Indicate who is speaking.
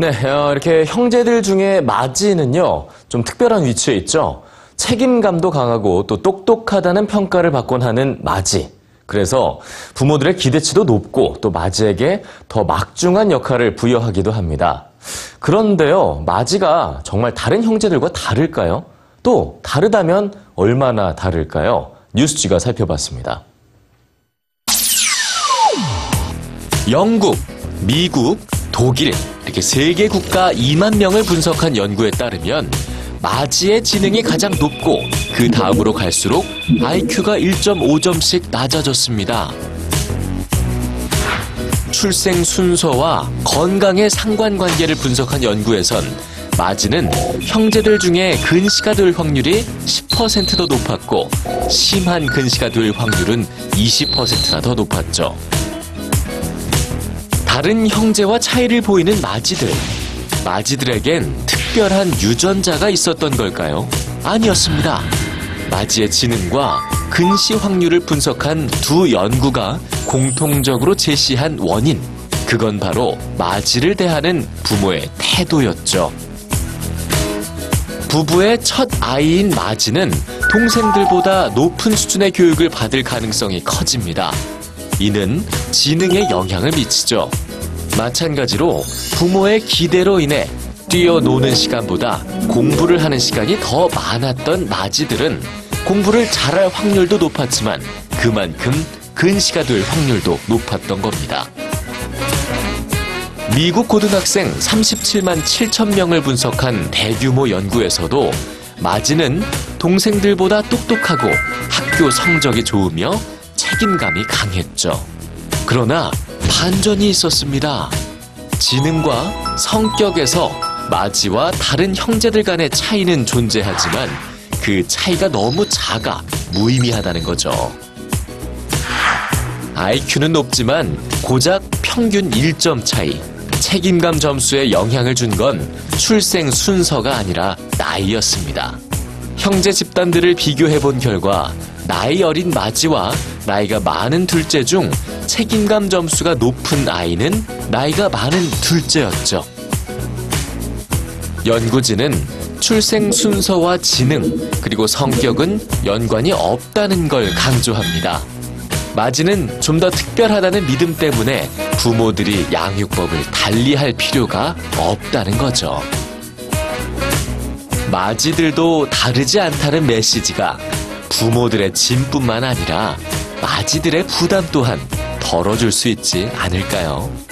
Speaker 1: 네, 어, 이렇게 형제들 중에 마지는요, 좀 특별한 위치에 있죠. 책임감도 강하고 또 똑똑하다는 평가를 받곤 하는 마지. 그래서 부모들의 기대치도 높고 또 마지에게 더 막중한 역할을 부여하기도 합니다. 그런데요, 마지가 정말 다른 형제들과 다를까요? 또 다르다면 얼마나 다를까요? 뉴스지가 살펴봤습니다. 영국, 미국, 독일 이렇게 세개 국가 2만 명을 분석한 연구에 따르면 마지의 지능이 가장 높고 그 다음으로 갈수록 IQ가 1.5점씩 낮아졌습니다. 출생 순서와 건강의 상관관계를 분석한 연구에선 마지는 형제들 중에 근시가 될 확률이 10%더 높았고 심한 근시가 될 확률은 20%나 더 높았죠. 다른 형제와 차이를 보이는 마지들. 마지들에겐 특별한 유전자가 있었던 걸까요? 아니었습니다. 마지의 지능과 근시 확률을 분석한 두 연구가 공통적으로 제시한 원인. 그건 바로 마지를 대하는 부모의 태도였죠. 부부의 첫 아이인 마지는 동생들보다 높은 수준의 교육을 받을 가능성이 커집니다. 이는 지능에 영향을 미치죠. 마찬가지로 부모의 기대로 인해 뛰어노는 시간보다 공부를 하는 시간이 더 많았던 마지들은 공부를 잘할 확률도 높았지만 그만큼 근시가 될 확률도 높았던 겁니다. 미국 고등학생 37만 7천 명을 분석한 대규모 연구에서도 마지는 동생들보다 똑똑하고 학교 성적이 좋으며 책임감이 강했죠. 그러나 반전이 있었습니다. 지능과 성격에서 마지와 다른 형제들 간의 차이는 존재하지만 그 차이가 너무 작아 무의미하다는 거죠. IQ는 높지만 고작 평균 1점 차이. 책임감 점수에 영향을 준 건 출생 순서가 아니라 나이였습니다. 형제 집단들을 비교해 본 결과 나이 어린 마지와 나이가 많은 둘째 중 책임감 점수가 높은 아이는 나이가 많은 둘째였죠. 연구진은 출생 순서와 지능, 그리고 성격은 연관이 없다는 걸 강조합니다. 마지는 좀 더 특별하다는 믿음 때문에 부모들이 양육법을 달리 할 필요가 없다는 거죠. 마지들도 다르지 않다는 메시지가 부모들의 짐뿐만 아니라 마지들의 부담 또한 덜어줄 수 있지 않을까요?